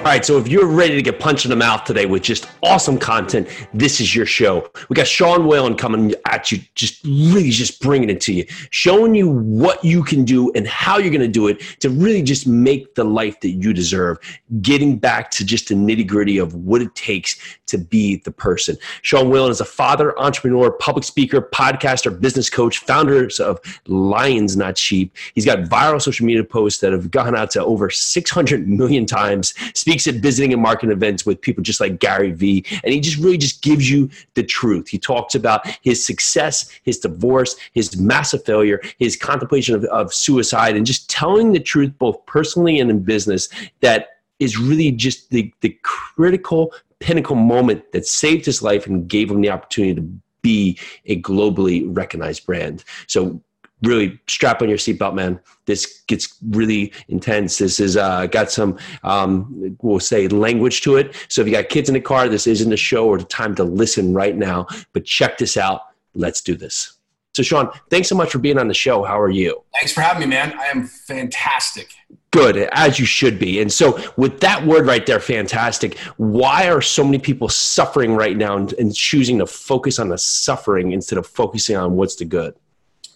All right, so if you're ready to get punched in the mouth today with just awesome content, this is your show. We got Sean Whalen coming at you, just really just bringing it to you, showing you what you can do and how you're going to do it to really just make the life that you deserve, getting back to just the nitty gritty of what it takes to be the person. Sean Whalen is a father, entrepreneur, public speaker, podcaster, business coach, founders of Lions Not Sheep. He's got viral social media posts that have gone out to over 600 million times speaks at visiting and marketing events with people just like Gary Vee, and he just really just gives you the truth. He talks about his success, his divorce, his massive failure, his contemplation of, of suicide, and just telling the truth both personally and in business that is really just the, the critical pinnacle moment that saved his life and gave him the opportunity to be a globally recognized brand. So really strap on your seatbelt, man. This gets really intense. This is uh, got some, um, we'll say, language to it. So if you got kids in the car, this isn't a show or the time to listen right now. But check this out. Let's do this. So, Sean, thanks so much for being on the show. How are you? Thanks for having me, man. I am fantastic. Good, as you should be. And so, with that word right there, fantastic, why are so many people suffering right now and, and choosing to focus on the suffering instead of focusing on what's the good?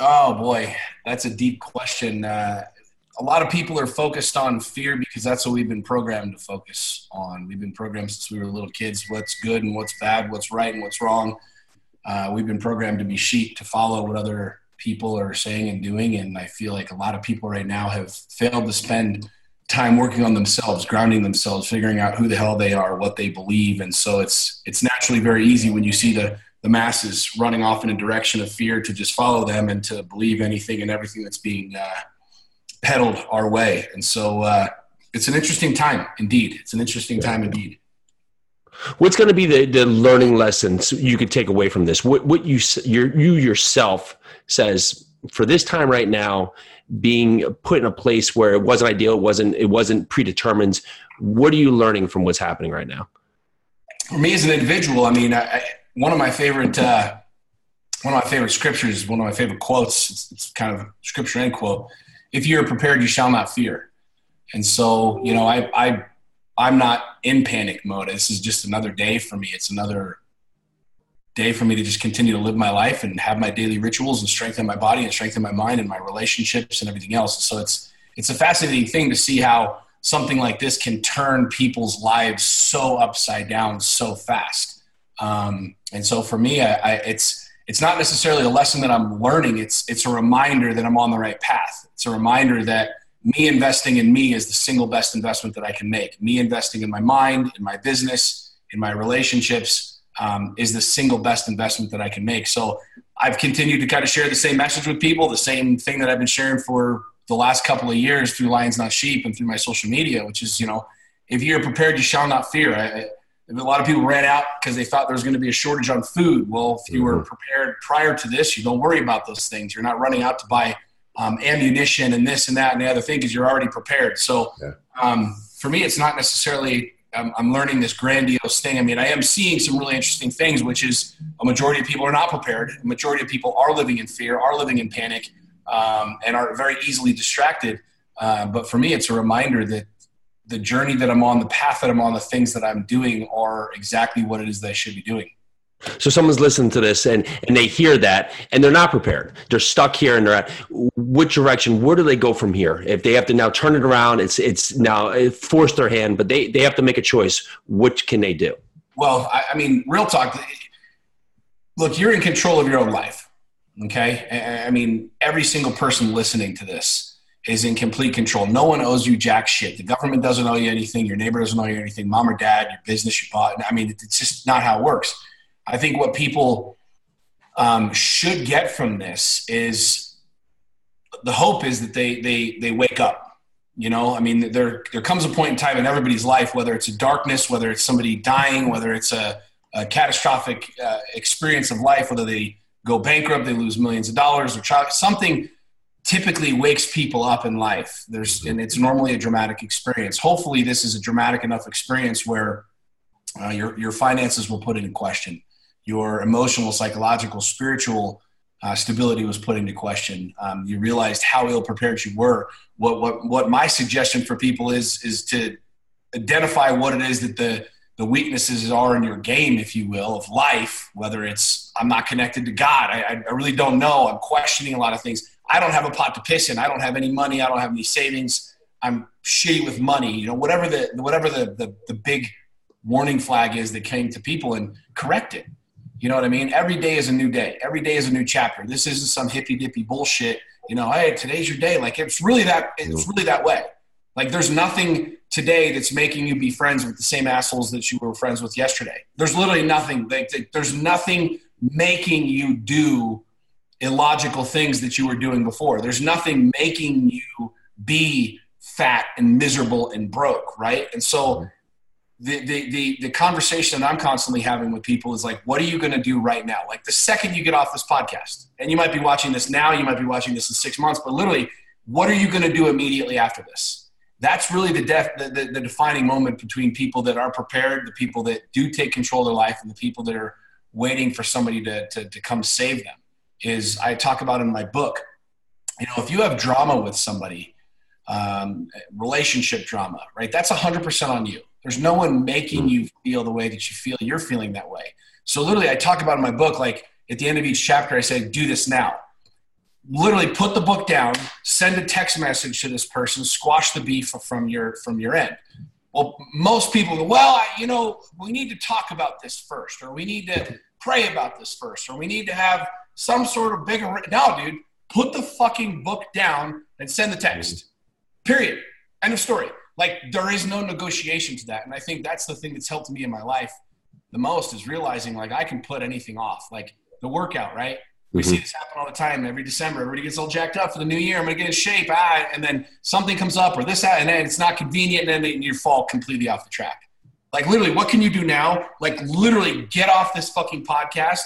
Oh boy, that's a deep question. Uh, a lot of people are focused on fear because that's what we've been programmed to focus on. We've been programmed since we were little kids what's good and what's bad, what's right and what's wrong. Uh, we've been programmed to be sheep, to follow what other people are saying and doing. And I feel like a lot of people right now have failed to spend time working on themselves, grounding themselves, figuring out who the hell they are, what they believe. And so it's it's naturally very easy when you see the the masses running off in a direction of fear to just follow them and to believe anything and everything that's being uh, peddled our way. And so uh, it's an interesting time, indeed. It's an interesting time indeed. What's going to be the, the learning lessons you could take away from this? What, what you, your, you yourself says for this time right now, being put in a place where it wasn't ideal, it wasn't, it wasn't predetermined. What are you learning from what's happening right now? For me as an individual, I mean, I, one of my favorite uh, one of my favorite scriptures, one of my favorite quotes. It's, it's kind of scripture end quote. If you are prepared, you shall not fear. And so, you know, I, I I'm not in panic mode. This is just another day for me. It's another day for me to just continue to live my life and have my daily rituals and strengthen my body and strengthen my mind and my relationships and everything else. So it's it's a fascinating thing to see how something like this can turn people's lives so upside down so fast. Um, and so for me, I, I, it's it's not necessarily a lesson that I'm learning. It's it's a reminder that I'm on the right path. It's a reminder that me investing in me is the single best investment that I can make. Me investing in my mind, in my business, in my relationships um, is the single best investment that I can make. So I've continued to kind of share the same message with people, the same thing that I've been sharing for the last couple of years through Lions Not Sheep and through my social media, which is you know, if you're prepared, you shall not fear. I, a lot of people ran out because they thought there was going to be a shortage on food. Well, if you mm-hmm. were prepared prior to this, you don't worry about those things. You're not running out to buy um, ammunition and this and that and the other thing because you're already prepared. So yeah. um, for me, it's not necessarily I'm, I'm, learning this grandiose thing. I mean, I am seeing some really interesting things, which is a majority of people are not prepared. A majority of people are living in fear, are living in panic, um, and are very easily distracted. Uh, but for me, it's a reminder that the journey that I'm on, the path that I'm on, the things that I'm doing are exactly what it is that I should be doing. So someone's listening to this and, and they hear that and they're not prepared. They're stuck here and they're at which direction? Where do they go from here? If they have to now turn it around, it's it's now it forced their hand, but they, they have to make a choice. What can they do? Well, I, I mean, real talk. Look, you're in control of your own life. Okay. I mean, every single person listening to this is in complete control. No one owes you jack shit. The government doesn't owe you anything. Your neighbor doesn't owe you anything. Mom or dad, your business you bought. I mean, it's just not how it works. I think what people um, should get from this is the hope is that they they they wake up. You know, I mean, there there comes a point in time in everybody's life, whether it's a darkness, whether it's somebody dying, whether it's a, a catastrophic uh, experience of life, whether they go bankrupt, they lose millions of dollars, or something typically wakes people up in life. There's and it's normally a dramatic experience. Hopefully, this is a dramatic enough experience where uh, your your finances were put into question, your emotional, psychological, spiritual uh, stability was put into question. Um, you realized how ill prepared you were. What what what my suggestion for people is is to identify what it is that the the weaknesses are in your game, if you will, of life, whether it's I'm not connected to God, I, I really don't know, I'm questioning a lot of things. I don't have a pot to piss in. I don't have any money. I don't have any savings. I'm shitty with money. You know, whatever the whatever the the, the big warning flag is that came to people and correct it. You know what I mean? Every day is a new day. Every day is a new chapter. This isn't some hippy dippy bullshit. You know, hey, today's your day. Like it's really that. It's really that way. Like there's nothing today that's making you be friends with the same assholes that you were friends with yesterday. There's literally nothing. Like, there's nothing making you do illogical things that you were doing before. There's nothing making you be fat and miserable and broke, right? And so mm-hmm. the, the, the, the conversation that I'm constantly having with people is like, what are you going to do right now? Like the second you get off this podcast, and you might be watching this now, you might be watching this in six months, but literally, what are you going to do immediately after this? That's really the, def, the, the, the defining moment between people that are prepared, the people that do take control of their life, and the people that are waiting for somebody to, to, to come save them. Is I talk about in my book, you know, if you have drama with somebody, um, relationship drama, right? That's 100% on you there's no one making you feel the way that you feel. You're feeling that way. So literally, I talk about in my book, like at the end of each chapter, I say, do this now. Literally put the book down, send a text message to this person, squash the beef from your from your end. Well, most people go, well, I, you know, we need to talk about this first, or we need to pray about this first, or we need to have some sort of bigger. No, dude, put the fucking book down and send the text. Period. End of story. Like there is no negotiation to that. And I think that's the thing that's helped me in my life the most is realizing like I can put anything off. Like the workout, right? We mm-hmm. see this happen all the time. Every December, everybody gets all jacked up for the new year. I'm gonna get in shape, ah, and then something comes up or this, and then it's not convenient, and then you fall completely off the track. Like literally, what can you do now? Like literally, get off this fucking podcast.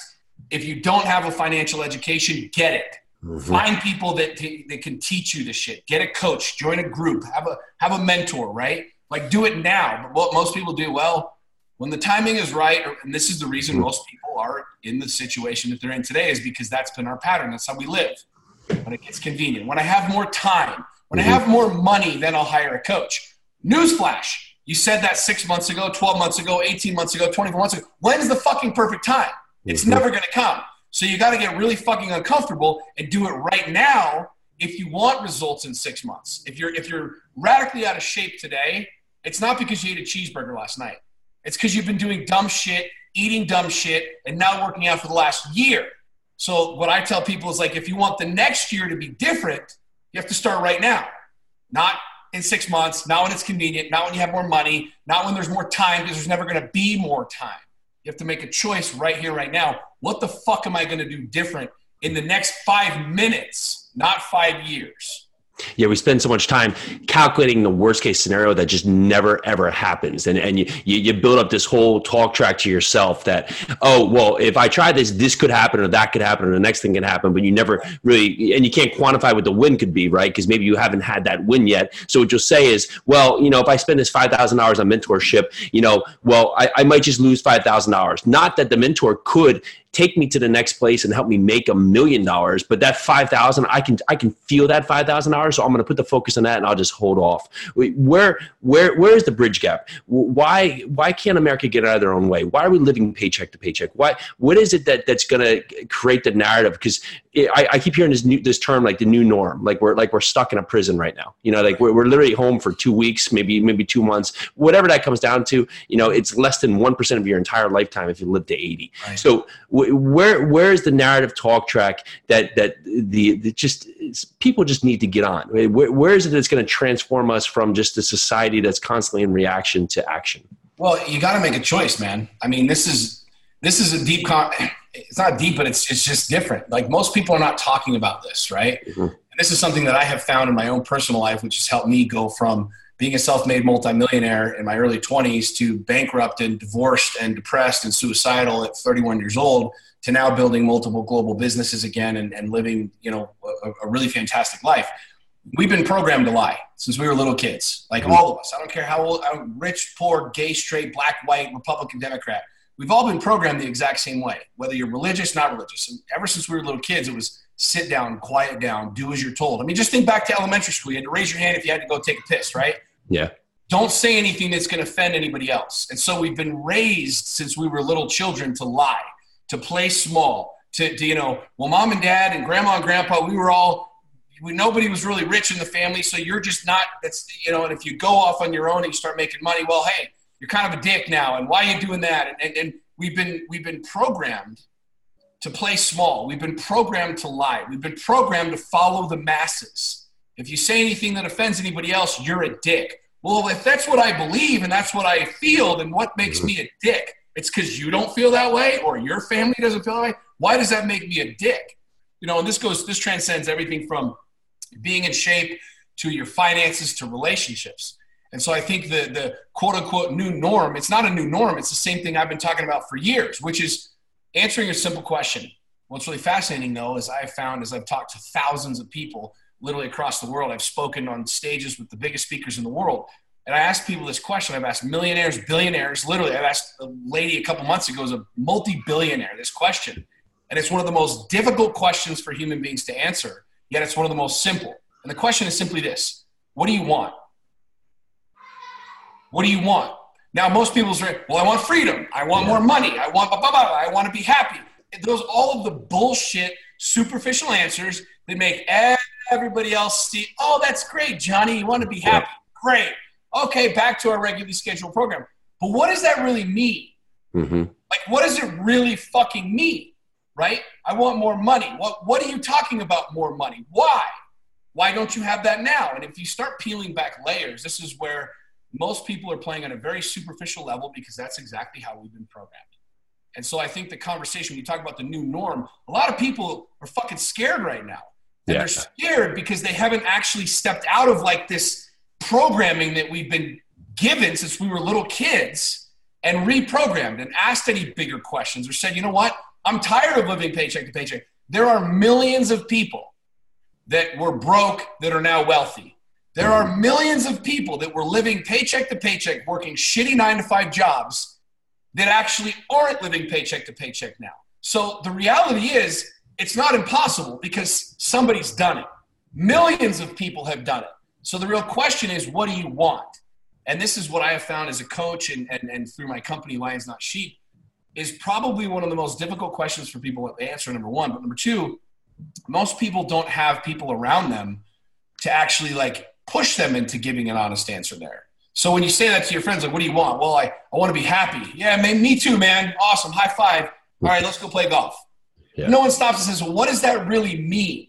If you don't have a financial education, get it. Mm-hmm. Find people that that can teach you the shit. Get a coach, join a group, have a have a mentor, right? Like do it now. But what most people do, well, when the timing is right, and this is the reason mm-hmm. most people are in the situation that they're in today, is because that's been our pattern. That's how we live. When it gets convenient, when I have more time, when mm-hmm. I have more money, then I'll hire a coach. Newsflash: You said that six months ago, twelve months ago, eighteen months ago, twenty-four months ago. When's the fucking perfect time? It's mm-hmm. never going to come. So you got to get really fucking uncomfortable and do it right now if you want results in six months. If you're if you're radically out of shape today, it's not because you ate a cheeseburger last night. It's because you've been doing dumb shit, eating dumb shit, and not working out for the last year. So what I tell people is like, if you want the next year to be different, you have to start right now, not in six months, not when it's convenient, not when you have more money, not when there's more time, because there's never going to be more time. You have to make a choice right here, right now. What the fuck am I going to do different in the next five minutes, not five years? Yeah, we spend so much time calculating the worst case scenario that just never ever happens. And and you, you build up this whole talk track to yourself that, oh, well, if I try this, this could happen or that could happen or the next thing can happen, but you never really and you can't quantify what the win could be, right? Because maybe you haven't had that win yet. So what you'll say is, well, you know, if I spend this five thousand dollars on mentorship, you know, well, I, I might just lose five thousand dollars. Not that the mentor could take me to the next place and help me make a million dollars but that 5000 i can i can feel that $5000 so i'm going to put the focus on that and i'll just hold off. Where where where is the bridge gap? Why why can't america get out of their own way? Why are we living paycheck to paycheck? Why what is it that that's going to create the narrative? Because I, I, keep hearing this new this term like the new norm like we're like we're stuck in a prison right now. You know like we're, we're literally home for two weeks maybe maybe two months. Whatever that comes down to you know it's less than 1% of your entire lifetime if you live to 80 right. so where where is the narrative talk track that that the, the just people just need to get on. Where, where is it that's going to transform us from just a society that's constantly in reaction to action? Well you got to make a choice man. I mean this is this is a deep con- it's not deep but it's it's just different. Like most people are not talking about this right? Mm-hmm. and this is something that i have found in my own personal life which has helped me go from being a self-made multimillionaire in my early 20s to bankrupt and divorced and depressed and suicidal at 31 years old to now building multiple global businesses again and, and living you know a, a, really fantastic life. We've been programmed to lie since we were little kids like mm-hmm. all of us. I don't care how old how rich poor gay straight black white republican democrat we've all been programmed the exact same way whether you're religious not religious and ever since we were little kids it was sit down quiet down do as you're told i mean just think back to elementary school you had to raise your hand if you had to go take a piss right yeah. don't say anything that's going to offend anybody else. And so we've been raised since we were little children to lie, to play small, to, to you know, well, mom and dad and grandma and grandpa, we were all, we, nobody was really rich in the family. So you're just not, that's, you know, and if you go off on your own and you start making money, well, hey, you're kind of a dick now. And why are you doing that? And, and, and we've been, we've been programmed to play small. We've been programmed to lie. We've been programmed to follow the masses. If you say anything that offends anybody else, you're a dick. Well, if that's what I believe and that's what I feel, then what makes me a dick? It's because you don't feel that way or your family doesn't feel that way. Why does that make me a dick? You know, and this goes, this transcends everything from being in shape to your finances to relationships. And so I think the, the quote unquote new norm, it's not a new norm. It's the same thing I've been talking about for years, which is answering a simple question. What's really fascinating though is I've found as I've talked to thousands of people literally across the world. I've spoken on stages with the biggest speakers in the world. And I ask people this question. I've asked millionaires, billionaires, literally. I've asked a lady a couple months ago, who's a multi billionaire, this question. And it's one of the most difficult questions for human beings to answer, yet it's one of the most simple. And the question is simply this What do you want? What do you want? Now, most people say, well, I want freedom. I want yeah. more money. I want blah, blah, blah. I want to be happy. Those all of the bullshit, superficial answers that make everybody else see, oh, that's great, Johnny. You want to be happy. Great. Okay, back to our regularly scheduled program. But what does that really mean? Mm-hmm. Like, what does it really fucking mean? Right? I want more money. What, what are you talking about more money? Why? Why don't you have that now? And if you start peeling back layers, this is where most people are playing on a very superficial level because that's exactly how we've been programmed. And so I think the conversation, when you talk about the new norm, a lot of people are fucking scared right now. And yeah. they're scared because they haven't actually stepped out of like this programming that we've been given since we were little kids and reprogrammed and asked any bigger questions or said, you know what? I'm tired of living paycheck to paycheck. There are millions of people that were broke that are now wealthy. There are millions of people that were living paycheck to paycheck, working shitty nine to five jobs that actually aren't living paycheck to paycheck now. So the reality is, it's not impossible because somebody's done it. Millions of people have done it. So the real question is, what do you want? And this is what I have found as a coach and, and, and through my company, Lions Not Sheep, is probably one of the most difficult questions for people to answer, number one. But number two, most people don't have people around them to actually like push them into giving an honest answer there. So when you say that to your friends, like, what do you want? Well, I, I want to be happy. Yeah, man, me too, man. Awesome. High five. All right, let's go play golf. Yeah. No one stops and says, well, what does that really mean?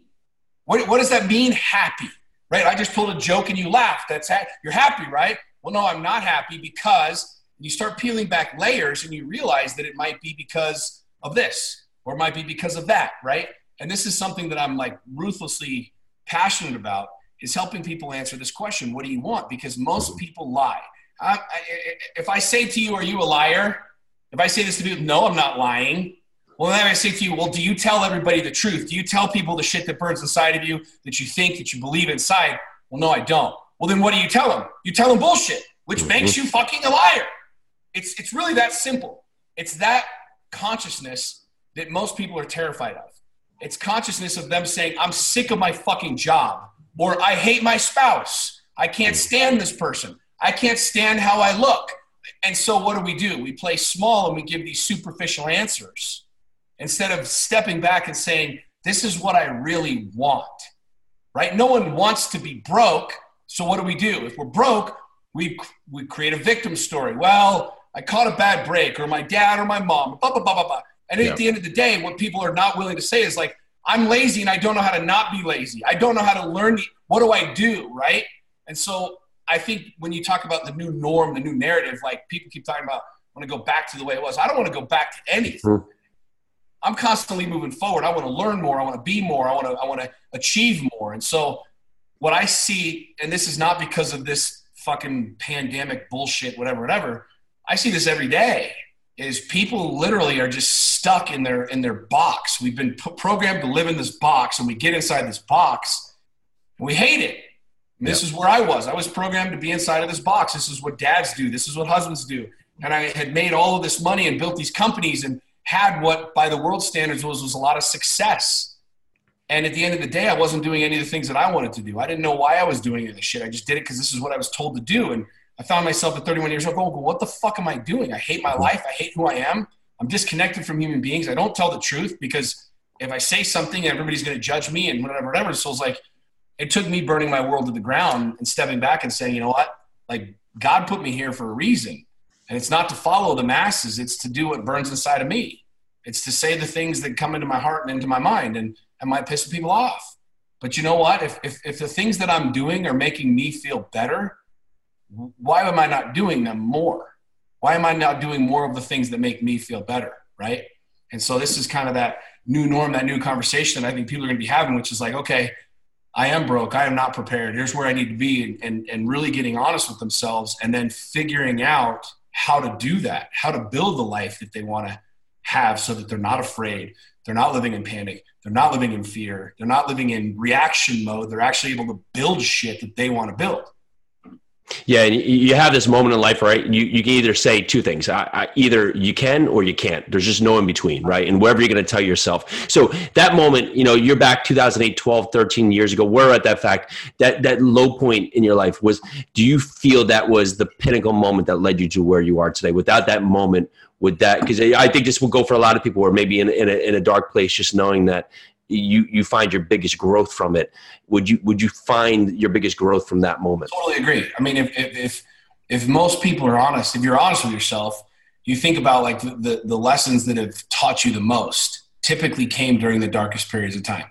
What, what does that mean, happy? Right? I just told a joke and you laughed. That's ha- you're happy, right? Well, no, I'm not happy because you start peeling back layers and you realize that it might be because of this or it might be because of that, right? And this is something that I'm like ruthlessly passionate about is helping people answer this question what do you want? Because most people lie. I, I, if I say to you, Are you a liar? If I say this to people, No, I'm not lying. Well, then I say to you, well, do you tell everybody the truth? Do you tell people the shit that burns inside of you that you think, that you believe inside? Well, no, I don't. Well, then what do you tell them? You tell them bullshit, which mm-hmm. makes you fucking a liar. It's, it's really that simple. It's that consciousness that most people are terrified of. It's consciousness of them saying, I'm sick of my fucking job, or I hate my spouse. I can't stand this person. I can't stand how I look. And so what do we do? We play small and we give these superficial answers instead of stepping back and saying, This is what I really want, right? No one wants to be broke. So what do we do? If we're broke, we, we create a victim story. Well, I caught a bad break, or my dad or my mom, blah, blah, blah, blah, blah. And at the end of the day, what people are not willing to say is like, I'm lazy and I don't know how to not be lazy. I don't know how to learn. What do I do? Right. And so I think when you talk about the new norm, the new narrative, like people keep talking about, I want to go back to the way it was. I don't want to go back to anything. Mm-hmm. I'm constantly moving forward. I want to learn more. I want to be more. I want to I want to achieve more. And so what I see, and this is not because of this fucking pandemic bullshit, whatever, whatever. I see this every day. Is people literally are just stuck in their in their box. We've been p- programmed to live in this box, and we get inside this box, and we hate it. This is where I was. I was programmed to be inside of this box. This is what dads do. This is what husbands do. And I had made all of this money and built these companies and had what by the world standards was was a lot of success. And at the end of the day, I wasn't doing any of the things that I wanted to do. I didn't know why I was doing any of this shit. I just did it because this is what I was told to do. And I found myself at 31 years old going, well, what the fuck am I doing? I hate my life. I hate who I am. I'm disconnected from human beings. I don't tell the truth because if I say something, everybody's going to judge me and whatever, whatever. So it's like, it took me burning my world to the ground and stepping back and saying, you know what? Like, God put me here for a reason. And it's not to follow the masses, it's to do what burns inside of me. It's to say the things that come into my heart and into my mind and, and might piss people off. But you know what? If, if, if the things that I'm doing are making me feel better, why am I not doing them more? Why am I not doing more of the things that make me feel better? Right. And so this is kind of that new norm, that new conversation that I think people are going to be having, which is like, okay, I am broke. I am not prepared. Here's where I need to be. And, and, and really getting honest with themselves and then figuring out how to do that, how to build the life that they want to have so that they're not afraid. They're not living in panic. They're not living in fear. They're not living in reaction mode. They're actually able to build shit that they want to build. Yeah, you have this moment in life, right? You you can either say two things: I, I, either you can or you can't. There's just no in between, right? And whatever you're going to tell yourself. So that moment, you know, you're back 2008, 12, 13 years ago. We're at that fact that that low point in your life was. Do you feel that was the pinnacle moment that led you to where you are today? Without that moment, would that? Because I think this will go for a lot of people, or maybe in in a, in a dark place, just knowing that you you find your biggest growth from it. Would you would you find your biggest growth from that moment? Totally agree. I mean if if if, if most people are honest if you're honest with yourself you think about like the, the, lessons that have taught you the most typically came during the darkest periods of time.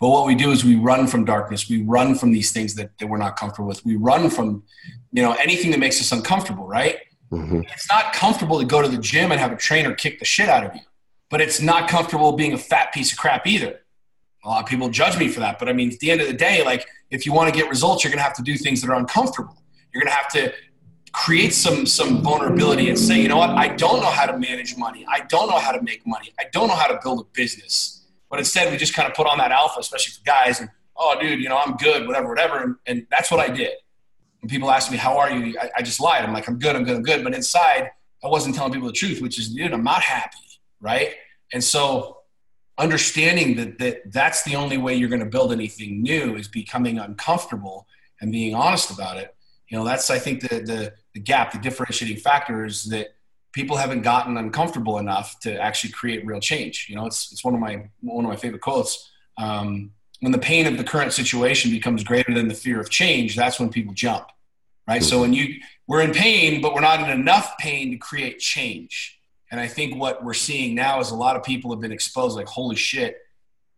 But what we do is we run from darkness. We run from these things that, that we're not comfortable with. We run from you know anything that makes us uncomfortable right? Mm-hmm. it's not comfortable to go to the gym and have a trainer kick the shit out of you but it's not comfortable being a fat piece of crap either a lot of people judge me for that. But I mean, at the end of the day, like if you want to get results, you're going to have to do things that are uncomfortable. You're going to have to create some some vulnerability and say, you know what, I don't know how to manage money. I don't know how to make money. I don't know how to build a business. But instead, we just kind of put on that alpha, especially for guys, and oh, dude, you know, I'm good, whatever, whatever. And, and that's what I did. When people ask me, how are you? I, I just lied. I'm like, I'm good, I'm good, I'm good. But inside, I wasn't telling people the truth, which is, dude, I'm not happy, right? And so understanding that, that that's the only way you're going to build anything new is becoming uncomfortable and being honest about it. You know that's i think the the, the gap the differentiating factor is that people haven't gotten uncomfortable enough to actually create real change. You know it's, it's one of my one of my favorite quotes um, when the pain of the current situation becomes greater than the fear of change that's when people jump right? So when you we're in pain but we're not in enough pain to create change and I think what we're seeing now is a lot of people have been exposed like, holy shit,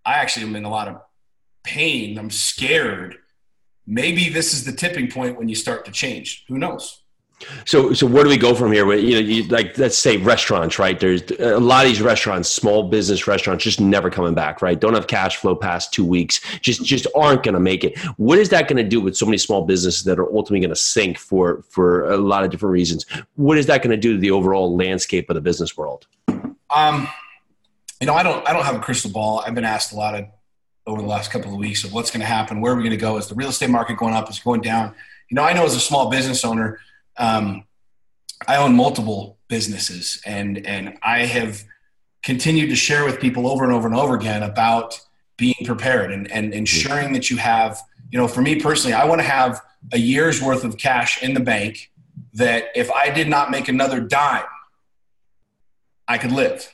I actually am in a lot of pain. I'm scared. Maybe this is the tipping point when you start to change. Who knows? So, so where do we go from here? You know, you, like let's say restaurants, right? There's a lot of these restaurants, small business restaurants, just never coming back, right? Don't have cash flow past two weeks, just just aren't going to make it. What is that going to do with so many small businesses that are ultimately going to sink for for a lot of different reasons? What is that going to do to the overall landscape of the business world? Um, you know, I don't I don't have a crystal ball. I've been asked a lot of over the last couple of weeks of what's going to happen, where are we going to go? Is the real estate market going up? Is it going down? You know, I know as a small business owner um, I own multiple businesses, and and I have continued to share with people over and over and over again about being prepared and, and ensuring that you have, you know, for me personally, I want to have a year's worth of cash in the bank that if I did not make another dime, I could live.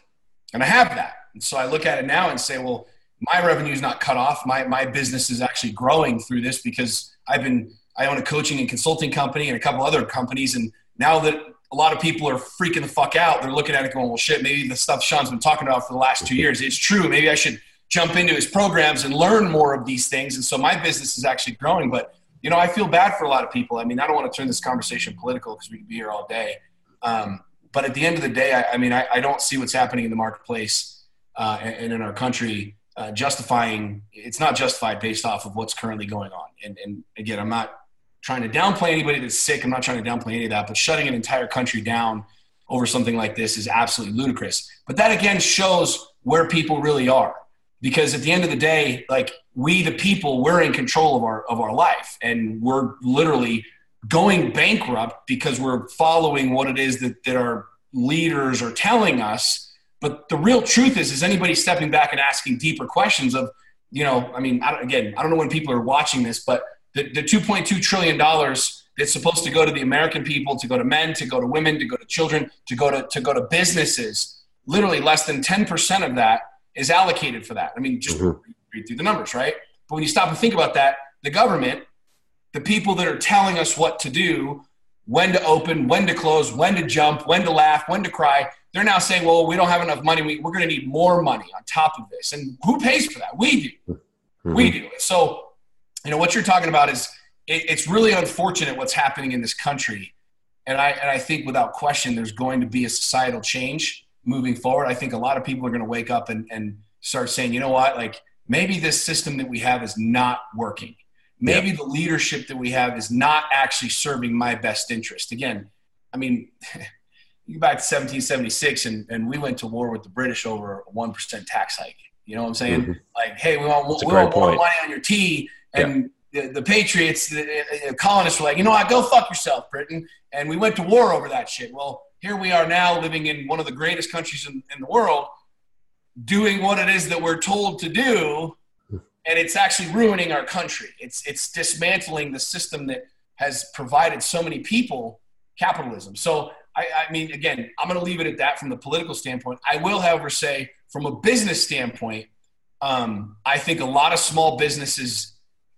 And I have that. And so I look at it now and say, well, my revenue is not cut off. My, my business is actually growing through this because I've been I own a coaching and consulting company and a couple other companies. And now that a lot of people are freaking the fuck out, they're looking at it going, well, shit, maybe the stuff Sean's been talking about for the last two years, it's true. Maybe I should jump into his programs and learn more of these things. And so my business is actually growing. But, you know, I feel bad for a lot of people. I mean, I don't want to turn this conversation political because we could be here all day. Um, but at the end of the day, I, I mean, I, I, don't see what's happening in the marketplace uh, and, and in our country uh, justifying it's not justified based off of what's currently going on. And, and again, I'm not trying to downplay anybody that's sick. I'm not trying to downplay any of that, but shutting an entire country down over something like this is absolutely ludicrous. But that again shows where people really are. Because at the end of the day, like we the people, we're in control of our of our life. And we're literally going bankrupt because we're following what it is that, that our leaders are telling us. But the real truth is, is anybody stepping back and asking deeper questions of, you know, I mean, I again, I don't know when people are watching this, but the, the $2.2 trillion that's supposed to go to the American people, to go to men, to go to women, to go to children, to go to, to go to businesses. Literally less than 10% of that is allocated for that. I mean, just mm-hmm. read through the numbers, right? But when you stop and think about that, the government, the people that are telling us what to do, when to open, when to close, when to jump, when to laugh, when to cry, they're now saying, well, we don't have enough money. We, are going to need more money on top of this. And who pays for that? We do. Mm-hmm. We do. So, you know, what you're talking about is it, it's really unfortunate what's happening in this country. And I, and I think without question, there's going to be a societal change moving forward. I think a lot of people are going to wake up and, and start saying, you know what, like maybe this system that we have is not working. Maybe yep. the leadership that we have is not actually serving my best interest. Again, I mean, you go back to 1776 and, and we went to war with the British over a 1% tax hike. You know what I'm saying? Mm-hmm. Like, hey, we want, we want more money on your tea. And the, the Patriots, the, the, colonists were like, you know what, go fuck yourself, Britain. And we went to war over that shit. Well, here we are now living in one of the greatest countries in, in the world, doing what it is that we're told to do. And it's actually ruining our country. It's, it's dismantling the system that has provided so many people capitalism. So, I, I mean, again, I'm going to leave it at that from the political standpoint. I will, however, say from a business standpoint, um, I think a lot of small businesses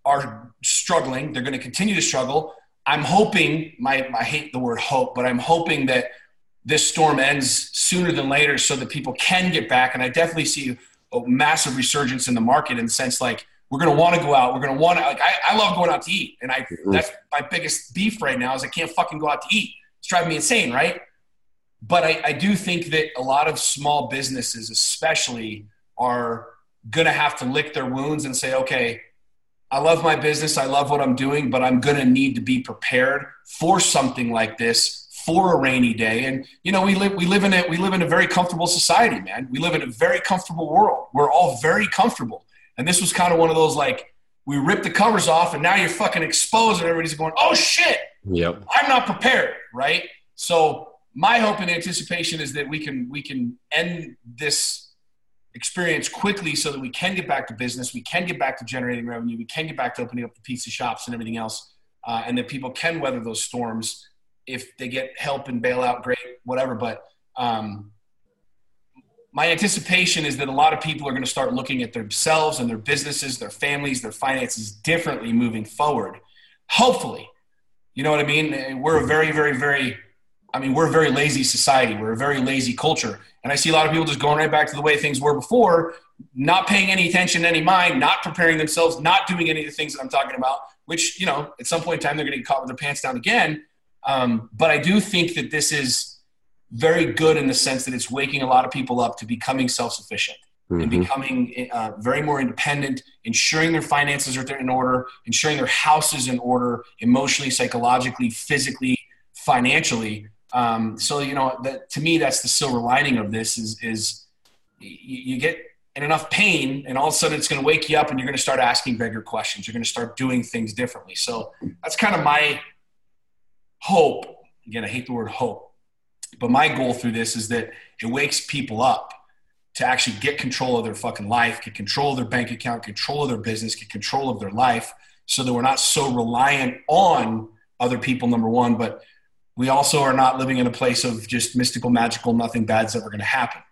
are struggling. They're going to continue to struggle. I'm hoping, my, I hate the word hope, but I'm hoping that this storm ends sooner than later so that people can get back. And I definitely see a massive resurgence in the market in the sense like we're going to want to go out. We're going to want to, like, I, I love going out to eat. And I, mm-hmm. that's my biggest beef right now is I can't fucking go out to eat. It's driving me insane, right? But I, I do think that a lot of small businesses, especially, are going to have to lick their wounds and say, okay, I love my business. I love what I'm doing, but I'm going to need to be prepared for something like this for a rainy day. And you know, we live we live in a we live in a very comfortable society, man. We live in a very comfortable world. We're all very comfortable. And this was kind of one of those like we ripped the covers off and now you're fucking exposed and everybody's going, "Oh shit." Yep. I'm not prepared, right? So my hope and anticipation is that we can we can end this experience quickly so that we can get back to business, we can get back to generating revenue, we can get back to opening up the pizza shops and everything else, uh, and that people can weather those storms if they get help and bailout, great, whatever. But um, my anticipation is that a lot of people are going to start looking at themselves and their businesses, their families, their finances differently moving forward. Hopefully, you know what I mean. We're a very, very, very I mean, we're a very lazy society. We're a very lazy culture. And I see a lot of people just going right back to the way things were before, not paying any attention, any mind, not preparing themselves, not doing any of the things that I'm talking about, which, you know, at some point in time, they're going to get caught with their pants down again. Um, but I do think that this is very good in the sense that it's waking a lot of people up to becoming self sufficient. Mm-hmm. and becoming uh, very more independent, ensuring their finances are in order, ensuring their house is in order, emotionally, psychologically, physically, financially, um, so you know, that to me, that's the silver lining of this is is you, you get in enough pain, and all of a sudden it's going to wake you up, and you're going to start asking bigger questions. You're going to start doing things differently. So that's kind of my hope. Again, I hate the word hope, but my goal through this is that it wakes people up to actually get control of their fucking life, get control of their bank account, control of their business, get control of their life, so that we're not so reliant on other people. Number one, but we also are not living in a place of just mystical, magical, nothing bad's ever going to happen.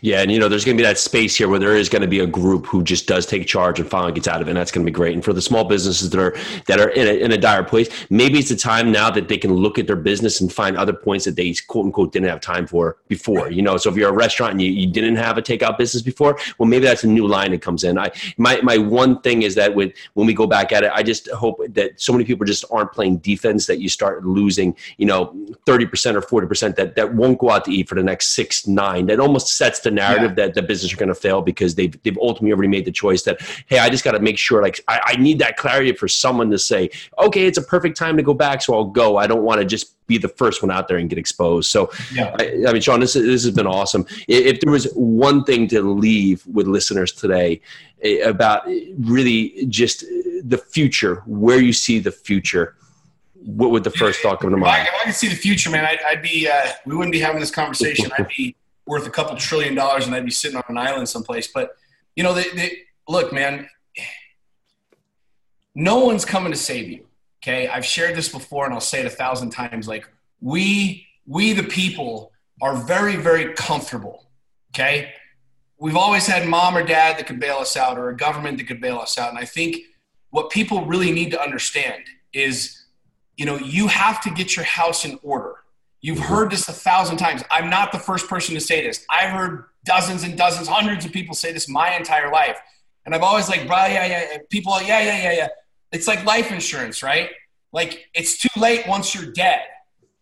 Yeah, and you know, there's going to be that space here where there is going to be a group who just does take charge and finally gets out of it, and that's going to be great. And for the small businesses that are that are in a, in a dire place, maybe it's the time now that they can look at their business and find other points that they quote unquote didn't have time for before. You know, so if you're a restaurant and you, you didn't have a takeout business before, well, maybe that's a new line that comes in. I my my one thing is that with when we go back at it, I just hope that so many people just aren't playing defense that you start losing, you know, thirty percent or forty percent that that won't go out to eat for the next six nine. That almost sets the narrative yeah. that the business are going to fail because they've they've ultimately already made the choice that hey, I just got to make sure like I, I need that clarity for someone to say okay, it's a perfect time to go back, so I'll go. I don't want to just be the first one out there and get exposed. So, yeah. I, I mean, Sean, this, this has been awesome. If there was one thing to leave with listeners today eh, about really just the future, where you see the future, what would the first thought come to mind? If I, if I could see the future, man, I'd, I'd be. Uh, we wouldn't be having this conversation. I'd be worth a couple trillion dollars and I'd be sitting on an island someplace. But you know, they, they, look, man, no one's coming to save you. Okay. I've shared this before and I'll say it a thousand times. Like we, we the people are very, very comfortable. Okay. We've always had mom or dad that could bail us out or a government that could bail us out. And I think what people really need to understand is, you know, you have to get your house in order. You've mm-hmm. heard this a thousand times. I'm not the first person to say this. I've heard dozens and dozens, hundreds of people say this my entire life. And I've always like, bro, yeah, yeah, people, yeah, yeah, yeah, yeah. It's like life insurance, right? Like it's too late once you're dead.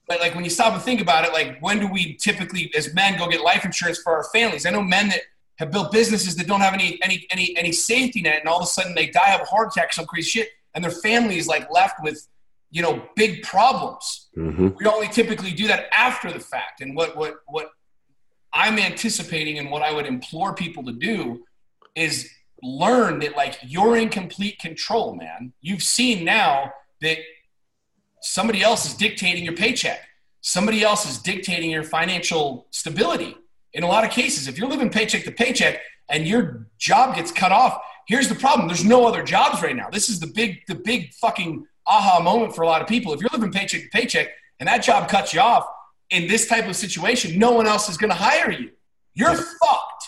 But like when you stop and think about it, like when do we typically, as men, go get life insurance for our families? I know men that have built businesses that don't have any any any any safety net, and all of a sudden they die of a heart attack, some crazy shit, and their family is like left with you know big problems. Mm-hmm. We only typically do that after the fact, and what what what I'm anticipating and what I would implore people to do is learn that like you're in complete control, man. You've seen now that somebody else is dictating your paycheck. Somebody else is dictating your financial stability. In a lot of cases, if you're living paycheck to paycheck and your job gets cut off, here's the problem. There's no other jobs right now. This is the big, the big fucking aha moment for a lot of people. If you're living paycheck to paycheck and that job cuts you off in this type of situation, no one else is going to hire you. You're fucked.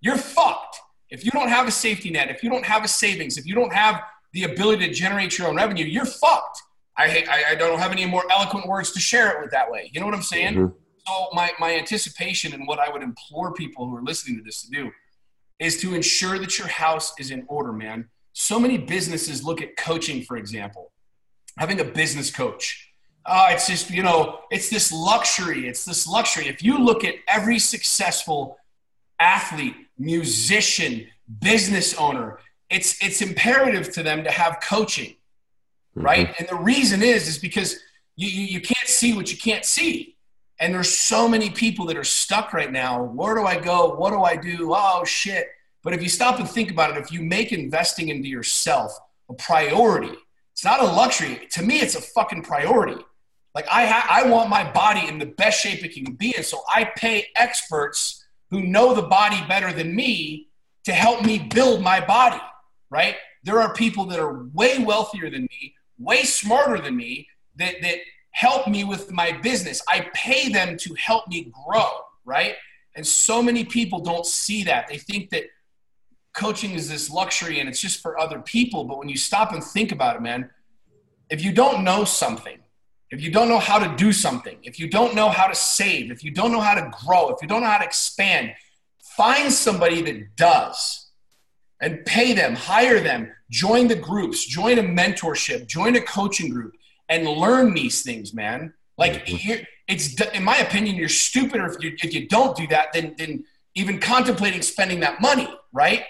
You're fucked. If you don't have a safety net, if you don't have a savings, if you don't have the ability to generate your own revenue, you're fucked. I, I, I don't have any more eloquent words to share it with that way. You know what I'm saying? Mm-hmm. So my, my anticipation and what I would implore people who are listening to this to do is to ensure that your house is in order, man. So many businesses look at coaching, for example, having a business coach. Uh, it's just, you know, it's this luxury. It's this luxury. If you look at every successful athlete, musician, business owner, it's it's imperative to them to have coaching, mm-hmm. right? And the reason is is because you, you, you can't see what you can't see. And there's so many people that are stuck right now. Where do I go? What do I do? Oh shit. But if you stop and think about it, if you make investing into yourself a priority, it's not a luxury. To me, it's a fucking priority. Like I, ha- I want my body in the best shape it can be in, so I pay experts who know the body better than me to help me build my body right? There are people that are way wealthier than me, way smarter than me, that, that help me with my business. I pay them to help me grow, right? And so many people don't see that. They think that coaching is this luxury and it's just for other people. But when you stop and think about it, man, if you don't know something, if you don't know how to do something, if you don't know how to save, if you don't know how to grow, if you don't know how to expand, find somebody that does and pay them, hire them, join the groups, join a mentorship, join a coaching group, and learn these things, man. Like it's in my opinion, you're stupid if you if you don't do that, then then even contemplating spending that money, right?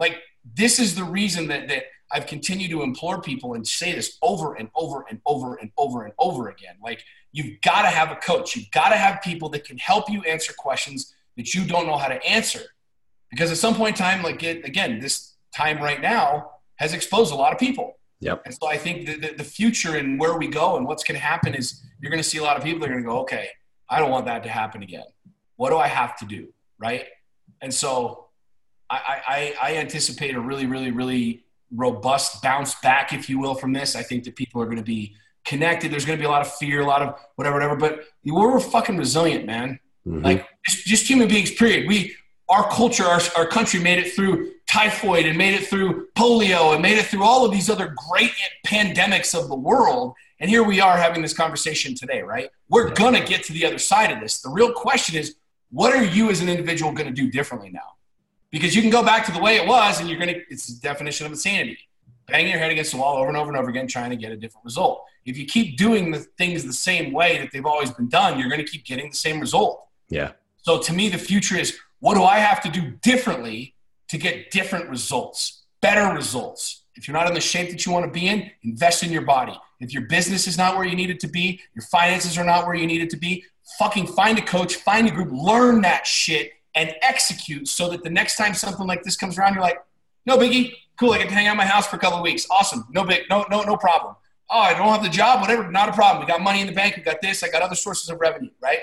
Like this is the reason that that I've continued to implore people and say this over and over and over and over and over again. Like you've got to have a coach. You've got to have people that can help you answer questions that you don't know how to answer because at some point in time, like it, again, this time right now has exposed a lot of people. Yep. And so I think the, the, the future and where we go and what's going to happen is you're going to see a lot of people that are going to go, okay, I don't want that to happen again. What do I have to do? Right. And so I, I, I anticipate a really, really, really robust bounce back, if you will, from this. I think that people are going to be connected. There's going to be a lot of fear, a lot of whatever, whatever. But we're fucking resilient, man. Mm-hmm. Like just, just human beings. Period. We our culture, our, our country made it through typhoid and made it through polio and made it through all of these other great pandemics of the world. And here we are having this conversation today, right? We're going to get to the other side of this. The real question is, what are you as an individual going to do differently now? Because you can go back to the way it was and you're going to, it's the definition of insanity. Banging your head against the wall over and over and over again, trying to get a different result. If you keep doing the things the same way that they've always been done, you're going to keep getting the same result. Yeah. So to me, the future is what do I have to do differently to get different results, better results? If you're not in the shape that you want to be in, invest in your body. If your business is not where you need it to be, your finances are not where you need it to be, fucking find a coach, find a group, learn that shit and execute so that the next time something like this comes around, you're like, no biggie, cool, I can hang out my house for a couple of weeks. Awesome. No big, no, no, no problem. Oh, I don't have the job, whatever, not a problem. We got money in the bank, we got this, I got other sources of revenue, right?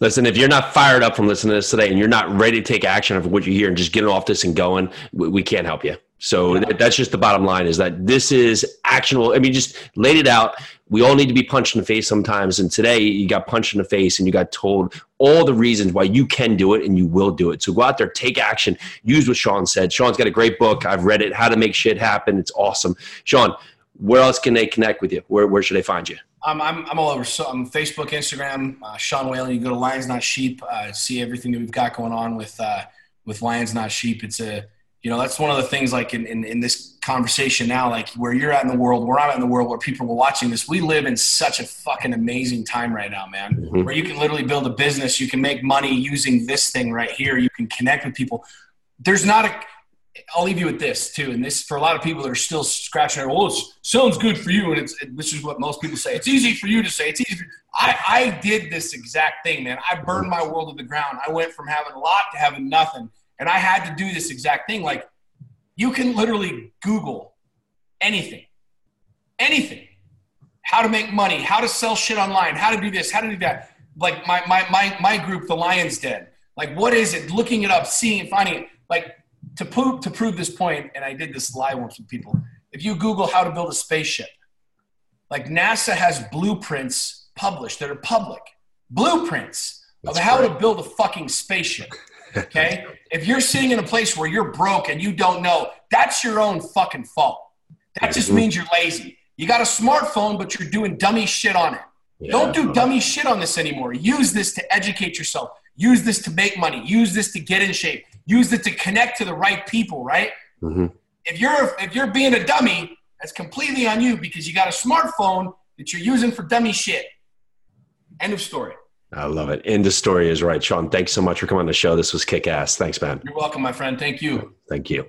Listen, if you're not fired up from listening to this today and you're not ready to take action of what you hear and just getting off this and going, we, we can't help you. So yeah. that's just the bottom line is that this is actionable. I mean, just laid it out. We all need to be punched in the face sometimes. And today you got punched in the face and you got told all the reasons why you can do it and you will do it. So go out there, take action, use what Sean said. Sean's got a great book. I've read it, How to Make Shit Happen. It's awesome. Sean, where else can they connect with you? Where, where should they find you? Um, I'm, I'm all over. So I'm Facebook, Instagram, uh, Sean Whalen. You go to Lions Not Sheep, uh, see everything that we've got going on with uh, with Lions Not Sheep. It's a you know that's one of the things like in, in, in this conversation now like where you're at in the world where i'm at in the world where people are watching this we live in such a fucking amazing time right now man mm-hmm. where you can literally build a business you can make money using this thing right here you can connect with people there's not a I'll leave you with this too, and this for a lot of people that are still scratching their. Well, it sounds good for you, and it's this is what most people say. It's easy for you to say. It's easy. I I did this exact thing, man. I burned my world to the ground. I went from having a lot to having nothing, and I had to do this exact thing. Like you can literally Google anything, anything, how to make money, how to sell shit online, how to do this, how to do that. Like my my my my group, the Lions Den. Like what is it? Looking it up, seeing, finding it. Like to prove to prove this point, and I did this live once with people. If you Google how to build a spaceship, like NASA has blueprints published that are public, blueprints That's of how great. to build a fucking spaceship. Okay, if you're sitting in a place where you're broke and you don't know, that's your own fucking fault. That just means you're lazy. You got a smartphone, but you're doing dummy shit on it. Yeah. Don't do dummy shit on this anymore. Use this to educate yourself. Use this to make money. Use this to get in shape use it to connect to the right people, right? Mm-hmm. If you're if you're being a dummy, that's completely on you because you got a smartphone that you're using for dummy shit. End of story. I love it. End of story is right, Sean. Thanks so much for coming on the show. This was kick ass. Thanks, man. You're welcome, my friend. Thank you. Thank you.